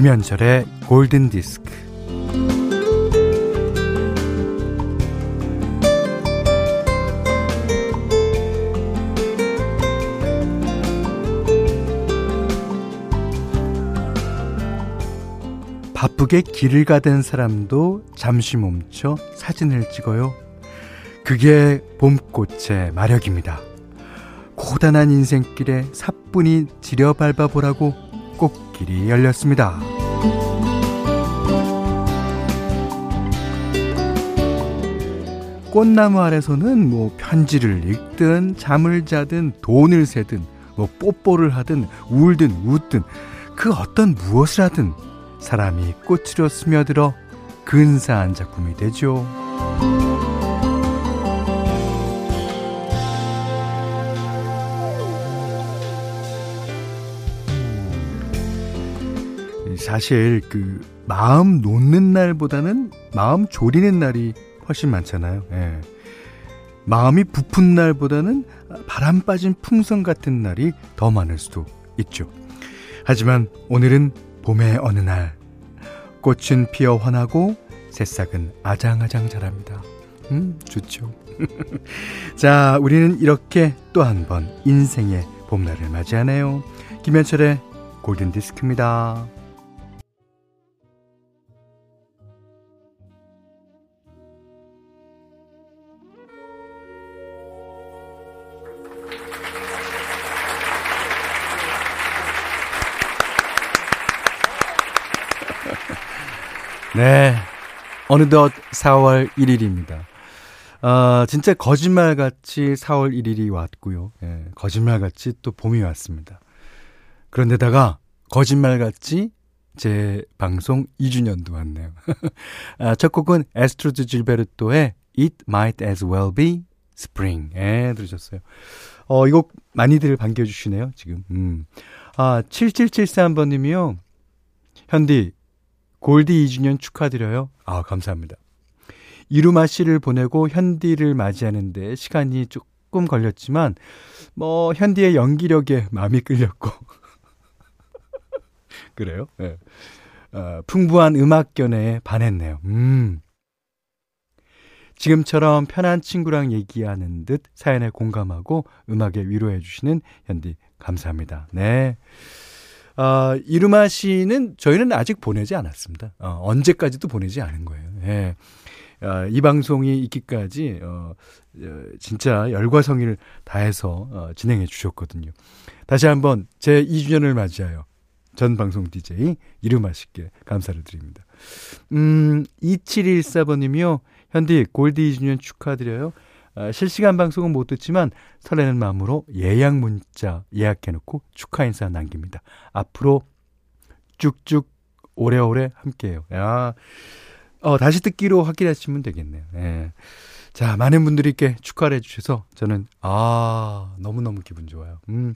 김현철의 골든 디스크. 바쁘게 길을 가던 사람도 잠시 멈춰 사진을 찍어요. 그게 봄꽃의 마력입니다. 고단한 인생길에 사뿐히 지려 밟아보라고 꽃 길이 열렸습니다. 꽃나무 아래서는 뭐 편지를 읽든 잠을 자든 돈을 세든 뭐 뽀뽀를 하든 울든 웃든 그 어떤 무엇을 하든 사람이 꽃으로 스며들어 근사한 작품이 되죠. 사실 그 마음 놓는 날보다는 마음 졸이는 날이 훨씬 많잖아요. 예. 마음이 부푼 날보다는 바람 빠진 풍선 같은 날이 더 많을 수도 있죠. 하지만 오늘은 봄의 어느 날 꽃은 피어 환하고 새싹은 아장아장 자랍니다. 음, 좋죠. 자, 우리는 이렇게 또 한 번 인생의 봄날을 맞이하네요. 김현철의 골든 디스크입니다. 네. 어느덧 4월 1일입니다. 아, 진짜 거짓말 같이 4월 1일이 왔고요. 예, 거짓말 같이 또 봄이 왔습니다. 그런데다가 거짓말 같이 제 방송 2주년도 왔네요. 아, 첫 곡은 에스트루드 질베르토의 It Might As Well Be Spring. 예, 들으셨어요. 어, 이 곡 많이들 반겨주시네요, 지금. 음. 아, 7773번님이요. 현디, 골디 2주년 축하드려요. 아, 감사합니다. 이루마 씨를 보내고 현디를 맞이하는데 시간이 조금 걸렸지만, 뭐, 현디의 연기력에 마음이 끌렸고. 그래요? 네. 어, 풍부한 음악 견해에 반했네요. 음. 지금처럼 편한 친구랑 얘기하는 듯 사연에 공감하고 음악에 위로해 주시는 현디 감사합니다. 네. 어, 이루마 씨는 저희는 아직 보내지 않았습니다. 어, 언제까지도 보내지 않은 거예요. 예. 어, 이 방송이 있기까지 어, 어, 진짜 열과 성의를 다해서 어, 진행해 주셨거든요. 다시 한번 제 2주년을 맞이하여 전 방송 DJ 이루마 씨께 감사를 드립니다. 음, 2714번님이요. 현디 골디 2주년 축하드려요. 어, 실시간 방송은 못 듣지만 설레는 마음으로 예약 문자 예약해놓고 축하 인사 남깁니다. 앞으로 쭉쭉 오래오래 함께해요. 야, 어, 다시 듣기로 확인하시면 되겠네요. 예. 자, 많은 분들이 께 축하를 해주셔서 저는, 아, 너무너무 기분 좋아요. 음.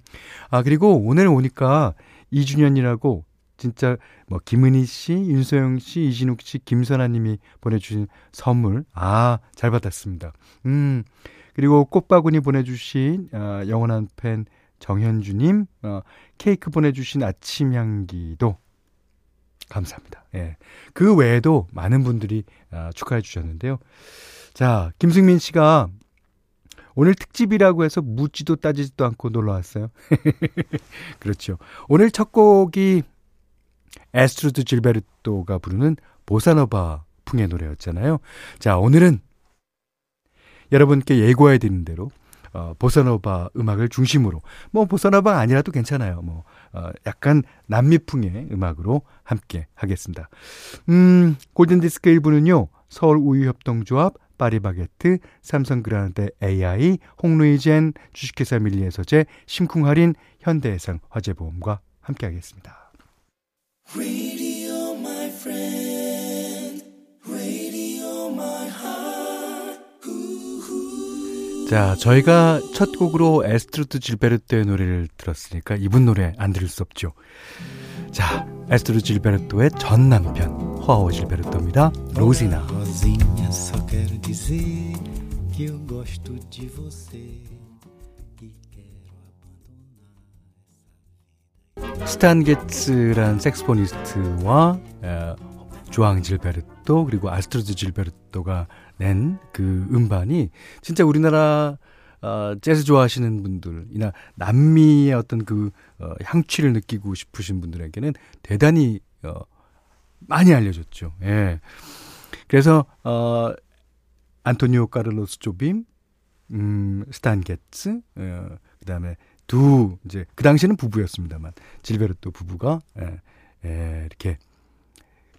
아, 그리고 오늘 오니까 2주년이라고 진짜 뭐 김은희 씨, 윤소영 씨, 이진욱 씨, 김선아 님이 보내주신 선물 아 잘 받았습니다. 음 그리고 꽃바구니 보내주신 어, 영원한 팬 정현주님 어, 케이크 보내주신 아침 향기도 감사합니다. 예. 그 외에도 많은 분들이 어, 축하해 주셨는데요. 자 김승민 씨가 오늘 특집이라고 해서 묻지도 따지지도 않고 놀러 왔어요. 그렇죠. 오늘 첫 곡이 에스트루드 질베르토가 부르는 보사노바 풍의 노래였잖아요. 자, 오늘은 여러분께 예고해 드린 대로 어, 보사노바 음악을 중심으로 뭐 보사노바가 아니라도 괜찮아요. 뭐 어, 약간 남미풍의 음악으로 함께 하겠습니다. 음, 골든 디스크 1부는요. 서울 우유 협동조합 파리바게트, 삼성 그랑데 AI, 홍루이젠, 주식회사 밀리의서재, 심쿵할인, 현대해상 화재보험과 함께하겠습니다. Radio, my friend. Radio, my heart. 자, 저희가 첫 곡으로 에스트루드 질베르토의 노래를 들었으니까 이분 노래 안 들을 수 없죠. 자, 에스트루드 질베르토의 전 남편 호아오 질베르토입니다. 로지나. 스탄 게츠란 saxophonist와 에, 조앙 질베르토 그리고 아스트로드 질베르토가 낸 그 음반이 진짜 우리나라 어, 재즈 좋아하시는 분들이나 남미의 어떤 그 어, 향취를 느끼고 싶으신 분들에게는 대단히 어, 많이 알려졌죠. 예. 그래서 어, 안토니오 카를로스 조빔, 음, 스탄 게츠, 어, 그다음에 두 이제 그 당시에는 부부였습니다만 질베르토 부부가 예, 예, 이렇게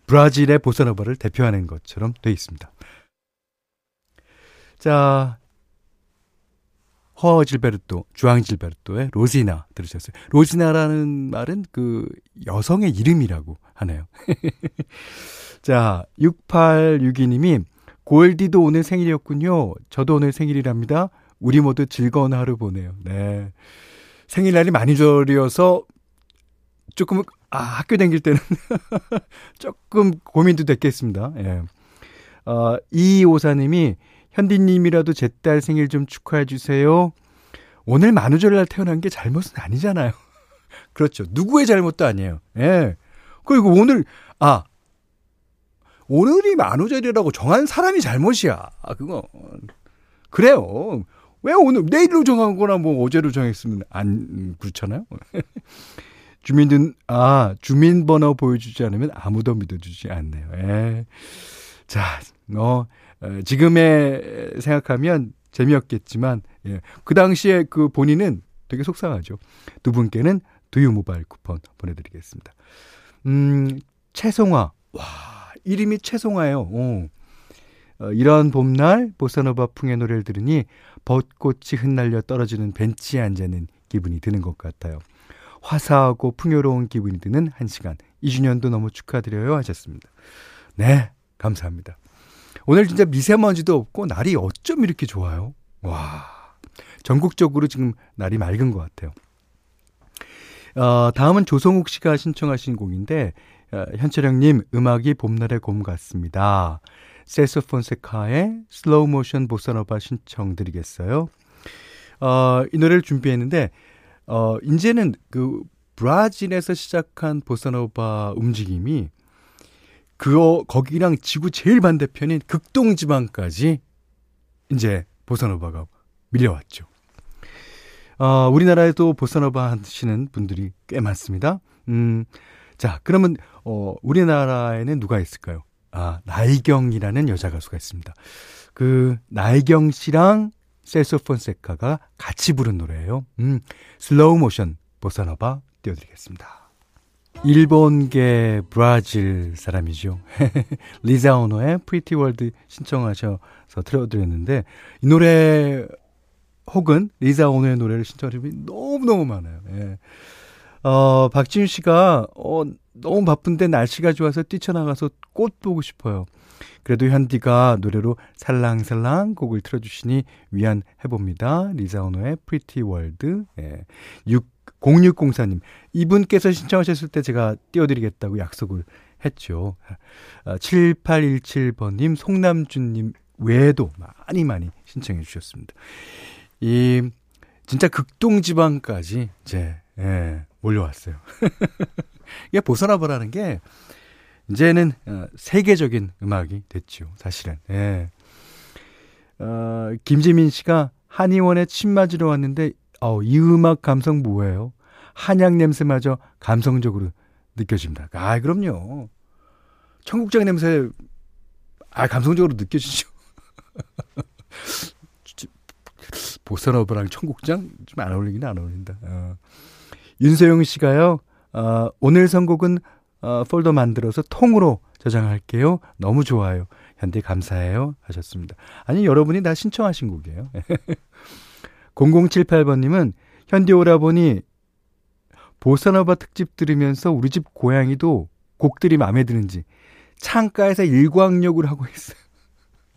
브라질의 보사노바를 대표하는 것처럼 돼 있습니다. 자, 허 질베르토, 주앙 질베르토의 로지나 들으셨어요. 로지나라는 말은 그 여성의 이름이라고 하네요. 자, 6862님이 골디도 오늘 생일이었군요. 저도 오늘 생일이랍니다. 우리 모두 즐거운 하루 보내요. 네. 생일날이 많이 저려서 조금, 아, 학교 다닐 때는 조금 고민도 됐겠습니다. 예. 어, 이오사님이 현디님이라도 제 딸 생일 좀 축하해 주세요. 오늘 만우절날 태어난 게 잘못은 아니잖아요. 그렇죠. 누구의 잘못도 아니에요. 예. 그리고 오늘, 아, 오늘이 만우절이라고 정한 사람이 잘못이야. 아, 그거. 그래요. 왜 오늘, 내일로 정한 거나 뭐 어제로 정했으면 안, 그렇잖아요. 주민들, 아, 주민번호 보여주지 않으면 아무도 믿어주지 않네요. 예. 자, 어, 지금의 생각하면 재미없겠지만, 예. 그 당시에 그 본인은 되게 속상하죠. 두 분께는 두유 모바일 쿠폰 보내드리겠습니다. 음, 채송화. 와, 이름이 채송화예요. 오. 어, 이런 봄날 보사노바 풍의 노래를 들으니 벚꽃이 흩날려 떨어지는 벤치에 앉아있는 기분이 드는 것 같아요. 화사하고 풍요로운 기분이 드는 한 시간. 2주년도 너무 축하드려요 하셨습니다. 네, 감사합니다. 오늘 진짜 미세먼지도 없고 날이 어쩜 이렇게 좋아요? 와, 전국적으로 지금 날이 맑은 것 같아요. 어, 다음은 조성욱 씨가 신청하신 곡인데 어, 현철형님 음악이 봄날의 곰 같습니다. 셀소 폰세카의 Slow Motion Bossa Nova 신청드리겠어요. 어, 이 노래를 준비했는데 어, 이제는 그 브라질에서 시작한 보사노바 움직임이 그거 거기랑 지구 제일 반대편인 극동 지방까지 이제 보사노바가 밀려왔죠. 어, 우리나라에도 보사노바 하시는 분들이 꽤 많습니다. 음, 자, 그러면 어, 우리나라에는 누가 있을까요? 아, 나이경이라는 여자 가수가 있습니다. 그 나이경 씨랑 셀소 폰세카가 같이 부른 노래예요. 음, Slow Motion Bossa Nova 띄워드리겠습니다. 일본계 브라질 사람이죠. 리자 오노의 Pretty World 신청하셔서 틀어드렸는데 이 노래 혹은 리자 오노의 노래를 신청하시면 너무너무 많아요. 예. 어, 박지윤 씨가 어, 너무 바쁜데 날씨가 좋아서 뛰쳐나가서 꽃 보고 싶어요. 그래도 현디가 노래로 살랑살랑 곡을 틀어주시니 위안해봅니다. 리자 오노의 Pretty World. 예. 6 0604님, 이분께서 신청하셨을 때 제가 띄워드리겠다고 약속을 했죠. 7817번님, 아, 송남준님 외에도 많이 많이 신청해 주셨습니다. 이, 진짜 극동지방까지 이제, 예, 몰려왔어요. 이게 보사노바라는 게, 이제는 어, 세계적인 음악이 됐죠, 사실은. 예. 어, 김지민 씨가 한의원에 침 맞으러 왔는데 어, 이 음악 감성 뭐예요? 한약 냄새마저 감성적으로 느껴집니다. 아, 그럼요. 청국장 냄새, 아, 감성적으로 느껴지죠. 보사노바랑 청국장 좀 안 어울리긴 안 어울린다. 어. 윤세영 씨가요, 어, 오늘 선곡은 어, 폴더 만들어서 통으로 저장할게요. 너무 좋아요. 현대 감사해요. 하셨습니다. 아니, 여러분이 다 신청하신 곡이에요. 0078번님은 현디 오라보니 보사노바 특집 들으면서 우리 집 고양이도 곡들이 마음에 드는지 창가에서 일광욕을 하고 있어요.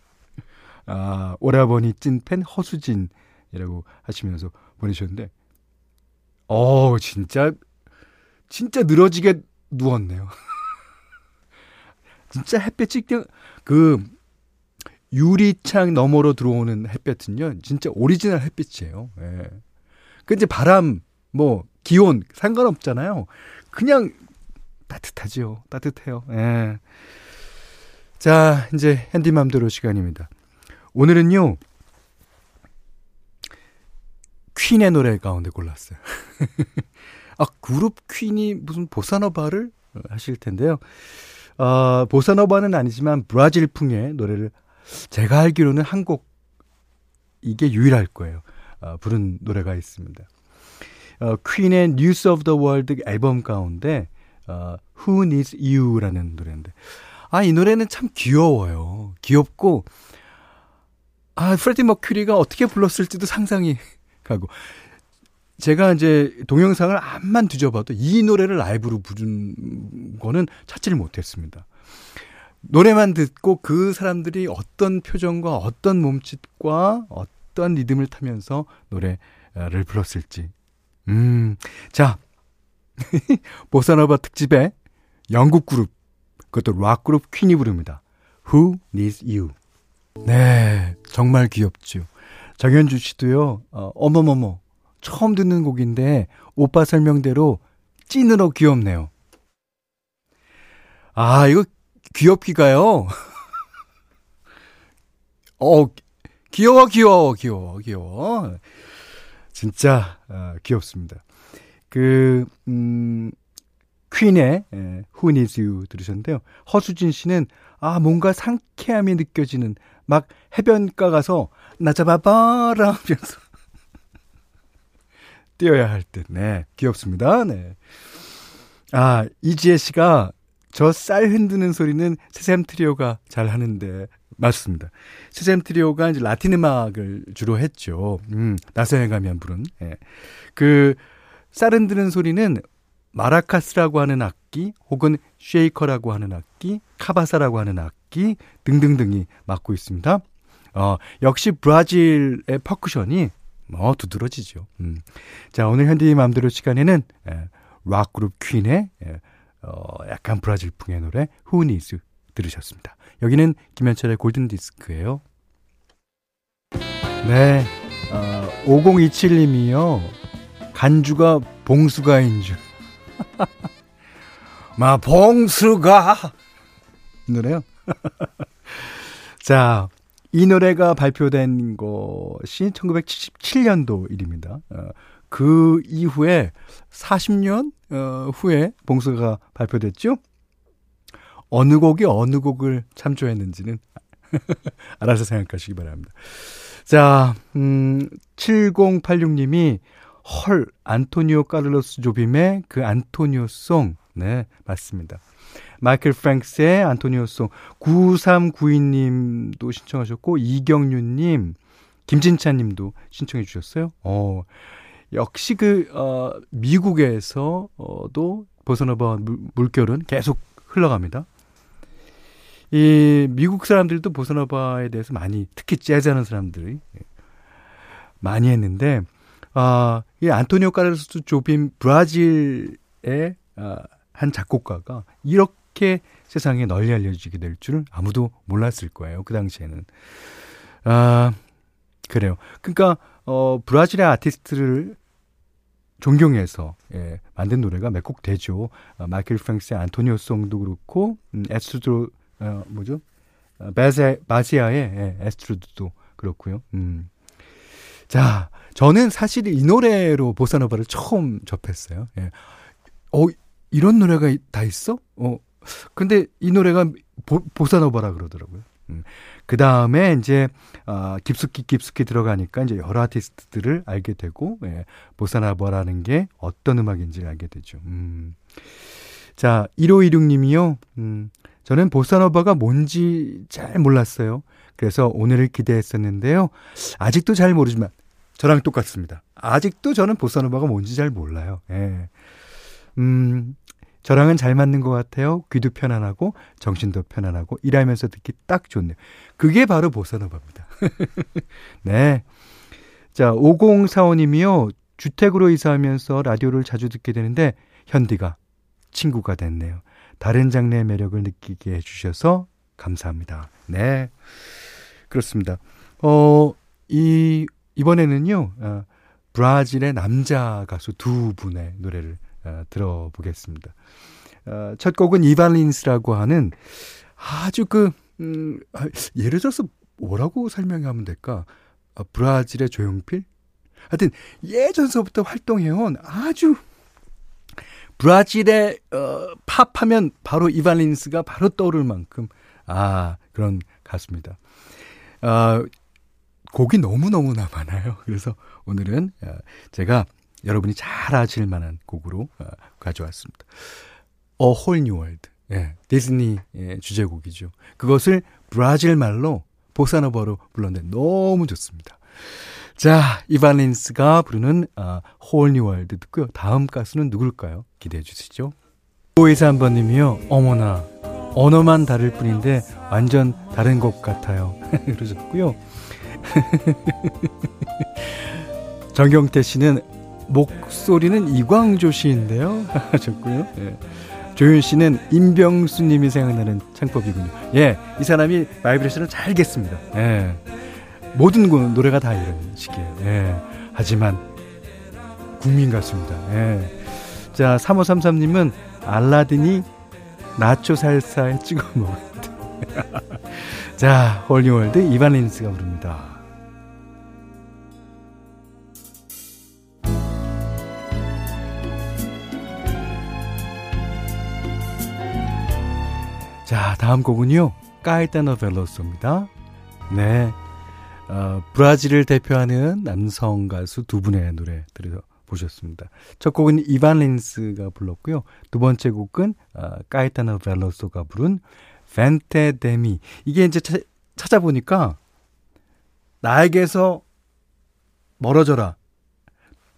아, 오라버니 찐팬 허수진이라고 하시면서 보내셨는데, 어, 진짜, 진짜 늘어지게 누웠네요. 진짜 햇볕이, 그, 유리창 너머로 들어오는 햇볕은요, 진짜 오리지널 햇빛이에요. 예. 그 이제 바람, 뭐, 기온 상관없잖아요. 그냥 따뜻하지요. 따뜻해요. 예. 자, 이제 핸디맘대로 시간입니다. 오늘은요, 퀸의 노래 가운데 골랐어요. 아, 그룹 퀸이 무슨 보사노바를 하실 텐데요. 어, 보사노바는 아니지만 브라질풍의 노래를 제가 알기로는 한 곡 이게 유일할 거예요. 어, 부른 노래가 있습니다. 어, 퀸의 News of the World 앨범 가운데 어, Who Needs You라는 노래인데 아, 이 노래는 참 귀여워요. 귀엽고 아, 프레디 머큐리가 어떻게 불렀을지도 상상이 가고 제가 이제 동영상을 암만 뒤져봐도 이 노래를 라이브로 부른 거는 찾지를 못했습니다. 노래만 듣고 그 사람들이 어떤 표정과 어떤 몸짓과 어떤 리듬을 타면서 노래를 불렀을지. 음, 자, 보사노바 특집에 영국 그룹, 그것도 락 그룹 퀸이 부릅니다. Who Needs You. 네, 정말 귀엽죠. 정현주 씨도요, 어, 어머머머, 처음 듣는 곡인데 오빠 설명대로 찐으로 귀엽네요. 아, 이거 귀엽기가요. 어, 귀여워, 귀여워, 귀여워, 귀여워. 진짜 어, 귀엽습니다. 그, 음, 퀸의 예, Who Needs You 들으셨는데요. 허수진 씨는 아, 뭔가 상쾌함이 느껴지는 막 해변가 가서 나 잡아봐라 하면서 뛰어야 할 듯. 네. 귀엽습니다. 네. 아, 이지혜 씨가 저 쌀 흔드는 소리는 세샘 트리오가 잘 하는데 맞습니다. 세샘트리오가 이제 라틴 음악을 주로 했죠. 음, 나성에 가면 부른. 예. 그 쌀 흔드는 소리는 마라카스라고 하는 악기 혹은 쉐이커라고 하는 악기, cabasa라고 하는 악기 등등등이 맡고 있습니다. 어, 역시 브라질의 percussion이 뭐 두드러지죠. 음. 자, 오늘 현디 마음대로 시간에는 예, 락 그룹 퀸의 예, 어, 약간 브라질풍의 노래 Who Needs 들으셨습니다. 여기는 김현철의 골든 디스크예요. 네. 어, 5027님이요. 간주가 봉수가인 줄. 마 봉수가 이 노래요. 자, 이 노래가 발표된 것이 1977년도 일입니다. 어, 그 이후에 40년 어, 후에 봉수가 발표됐죠. 어느 곡이 어느 곡을 참조했는지는 알아서 생각하시기 바랍니다. 자, 음, 7086님이 헐, 안토니오 카를로스 조빔의 그 안토니오 송. 네, 맞습니다. 마이클 프랭스의 안토니오송 9392님도 신청하셨고 이경윤님 김진찬님도 신청해 주셨어요. 어 역시 그 어, 미국에서도 보사노바 물결은 계속 흘러갑니다. 이 미국 사람들도 보사노바에 대해서 많이 특히 재즈하는 사람들이 많이 했는데 아, 이 안토니오 카르로스 조빔 브라질의 아, 한 작곡가가 이렇게 이렇게 세상에 널리 알려지게 될 줄은 아무도 몰랐을 거예요. 그 당시에는. 아, 그래요. 그러니까, 어, 브라질의 아티스트를 존경해서, 예, 만든 노래가 몇 곡 되죠. 어, 마이클 프랭스의 Antonio's Song도 그렇고, 음, 에스트루, 어, 뭐죠? 어, 바세, 바시아의 예, Astrud도 그렇고요. 음. 자, 저는 사실 이 노래로 보사노바를 처음 접했어요. 예. 어, 이런 노래가 다 있어? 어, 근데 이 노래가 보, 보사노바라 그러더라고요. 음. 그 다음에 이제 아, 깊숙이 깊숙이 들어가니까 이제 여러 아티스트들을 알게 되고 예, 보사노바라는 게 어떤 음악인지를 알게 되죠. 음. 자, 1516님이요. 음, 저는 보사노바가 뭔지 잘 몰랐어요. 그래서 오늘을 기대했었는데요. 아직도 잘 모르지만 저랑 똑같습니다. 아직도 저는 보사노바가 뭔지 잘 몰라요. 예. 음, 저랑은 잘 맞는 것 같아요. 귀도 편안하고 정신도 편안하고 일하면서 듣기 딱 좋네요. 그게 바로 보사노바입니다. 네. 자, 5045님이요. 주택으로 이사하면서 라디오를 자주 듣게 되는데 현디가 친구가 됐네요. 다른 장르의 매력을 느끼게 해주셔서 감사합니다. 네. 그렇습니다. 어, 이, 이번에는요, 어, 브라질의 남자 가수 두 분의 노래를 어, 들어보겠습니다. 어, 첫 곡은 이발린스라고 하는 아주 그, 음, 아, 예를 들어서 뭐라고 설명하면 될까? 아, 브라질의 조용필? 하여튼 예전서부터 활동해온 아주 브라질의 어, 팝하면 바로 이발린스가 바로 떠오를 만큼 아 그런 가수입니다. 아, 곡이 너무 너무나 많아요. 그래서 오늘은 어, 제가 여러분이 잘 아실 만한 곡으로 어, 가져왔습니다. A Whole New World. 예, 디즈니 예, 주제곡이죠. 그것을 브라질 말로 보사노바로 불렀는데 너무 좋습니다. 자, 이발린스가 부르는 아, Whole New World 듣고요. 다음 가수는 누굴까요? 기대해 주시죠. 오이사 한번님이요. 어머나, 언어만 다를 뿐인데 완전 다른 것 같아요. 그러셨고요. 정경태 씨는 목소리는 이광조 씨인데요. 하셨고요. 예. 조윤 씨는 임병수 님이 생각나는 창법이군요. 예, 이 사람이 바이브레이션을 잘 겠습니다. 예. 모든 노래가 다 이런 식이에요. 예. 하지만 국민 가수입니다. 예. 자, 3533님은 알라딘이 나초 살사에 찍어 먹었대. 자, 홀리월드 이반린스가 부릅니다. 자, 다음 곡은요. 까이타노 벨로소입니다. 네. 어, 브라질을 대표하는 남성 가수 두 분의 노래 들어보셨습니다. 첫 곡은 이반 린스가 불렀고요. 두 번째 곡은 어, 까이타노 벨로소가 부른 벤테 데미. 이게 이제 차, 찾아보니까 나에게서 멀어져라.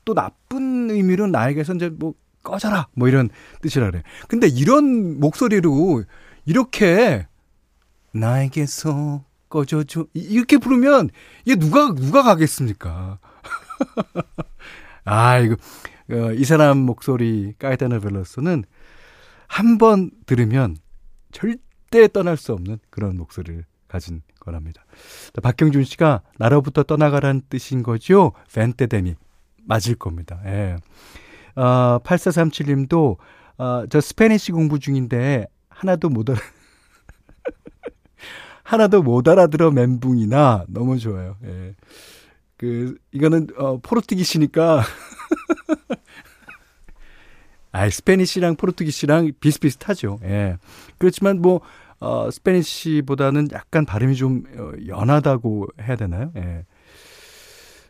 또 나쁜 의미로 나에게서 이제 뭐 꺼져라. 뭐 이런 뜻이라 그래. 근데 이런 목소리로 이렇게 나에게서 꺼져줘 이렇게 부르면 이게 누가 누가 가겠습니까? 아 이거 어, 이 사람 목소리 까이다나 벨로스는 한 번 들으면 절대 떠날 수 없는 그런 목소리를 가진 거랍니다. 박경준 씨가 나로부터 떠나가라는 뜻인 거죠. 벤테데미 맞을 겁니다. 예. 어, 8437님도 어, 저 Spanish 공부 중인데 하나도 못 알아. 하나도 못 알아들어 멘붕이나 너무 좋아요. 예. 그 이거는 어 Portuguese니까 아, Spanish랑 Portuguese랑 비슷비슷하죠. 예. 그렇지만 뭐 어, Spanish보다는 약간 발음이 좀 어, 연하다고 해야 되나요? 예.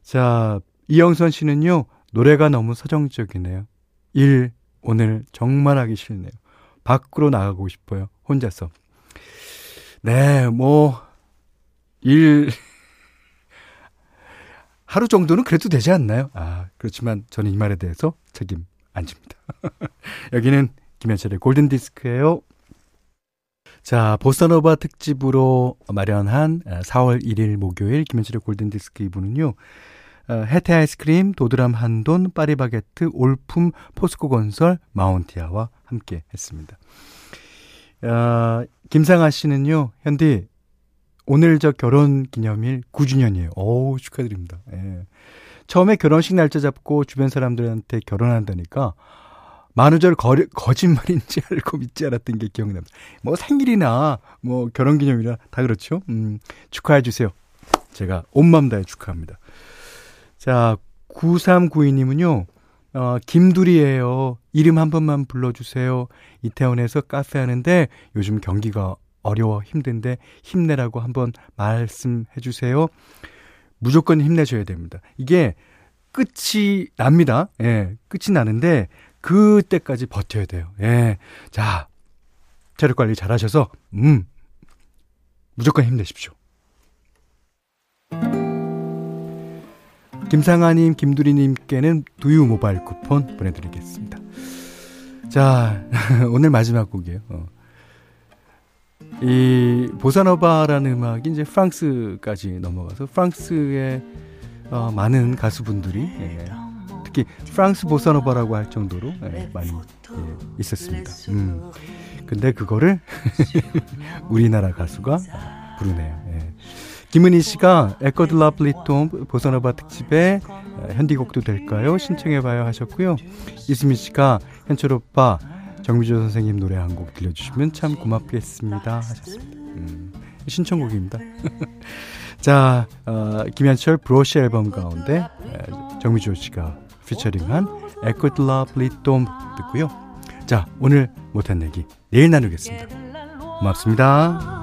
자, 이영선 씨는요, 노래가 너무 서정적이네요. 일, 오늘 정말 하기 싫네요. 밖으로 나가고 싶어요. 혼자서. 네, 뭐, 일, 하루 정도는 그래도 되지 않나요? 아, 그렇지만 저는 이 말에 대해서 책임 안 집니다. 여기는 김현철의 골든디스크예요. 자, 보사노바 특집으로 마련한 4월 1일 목요일 김현철의 골든디스크 2부는요. 어, 해태 아이스크림, 도드람 한돈, 파리바게트, 올품, 포스코 건설, 마운티아와 함께 했습니다. 어, 김상아 씨는요, 현디, 오늘 저 결혼 기념일 9주년이에요. 오, 축하드립니다. 예. 처음에 결혼식 날짜 잡고 주변 사람들한테 결혼한다니까, 만우절 거, 거짓말인지 알고 믿지 않았던 게 기억납니다. 뭐 생일이나 뭐 결혼 기념일이나 다 그렇죠. 음, 축하해 주세요. 제가 온맘 다해 축하합니다. 자, 9392님은요, 어, 김두리예요. 이름 한 번만 불러주세요. 이태원에서 카페 하는데 요즘 경기가 어려워 힘든데 힘내라고 한번 말씀해 주세요. 무조건 힘내셔야 됩니다. 이게 끝이 납니다. 예, 끝이 나는데 그때까지 버텨야 돼요. 예. 자, 체력 관리 잘 하셔서, 음, 무조건 힘내십시오. 김상아님, 김두리님께는 두유 모바일 쿠폰 보내드리겠습니다. 자, 오늘 마지막 곡이에요. 어. 이 보사노바라는 음악이 이제 프랑스까지 넘어가서 프랑스의 어, 많은 가수분들이 예, 특히 프랑스 보사노바라고 할 정도로 예, 많이 예, 있었습니다. 음. 근데 그거를 우리나라 가수가 부르네요. 예. 김은희 씨가 에코드 lovely 톰 보사노바 특집에 현디곡도 될까요? 신청해봐요 하셨고요. 이수민 씨가 현철 오빠 정미조 선생님 노래 한 곡 들려주시면 참 고맙겠습니다 하셨습니다. 음, 신청곡입니다. 자, 어, 김현철 브로시 앨범 가운데 정미조 씨가 피처링한 에코드 러블리 톰 듣고요. 자, 오늘 못한 얘기 내일 나누겠습니다. 고맙습니다.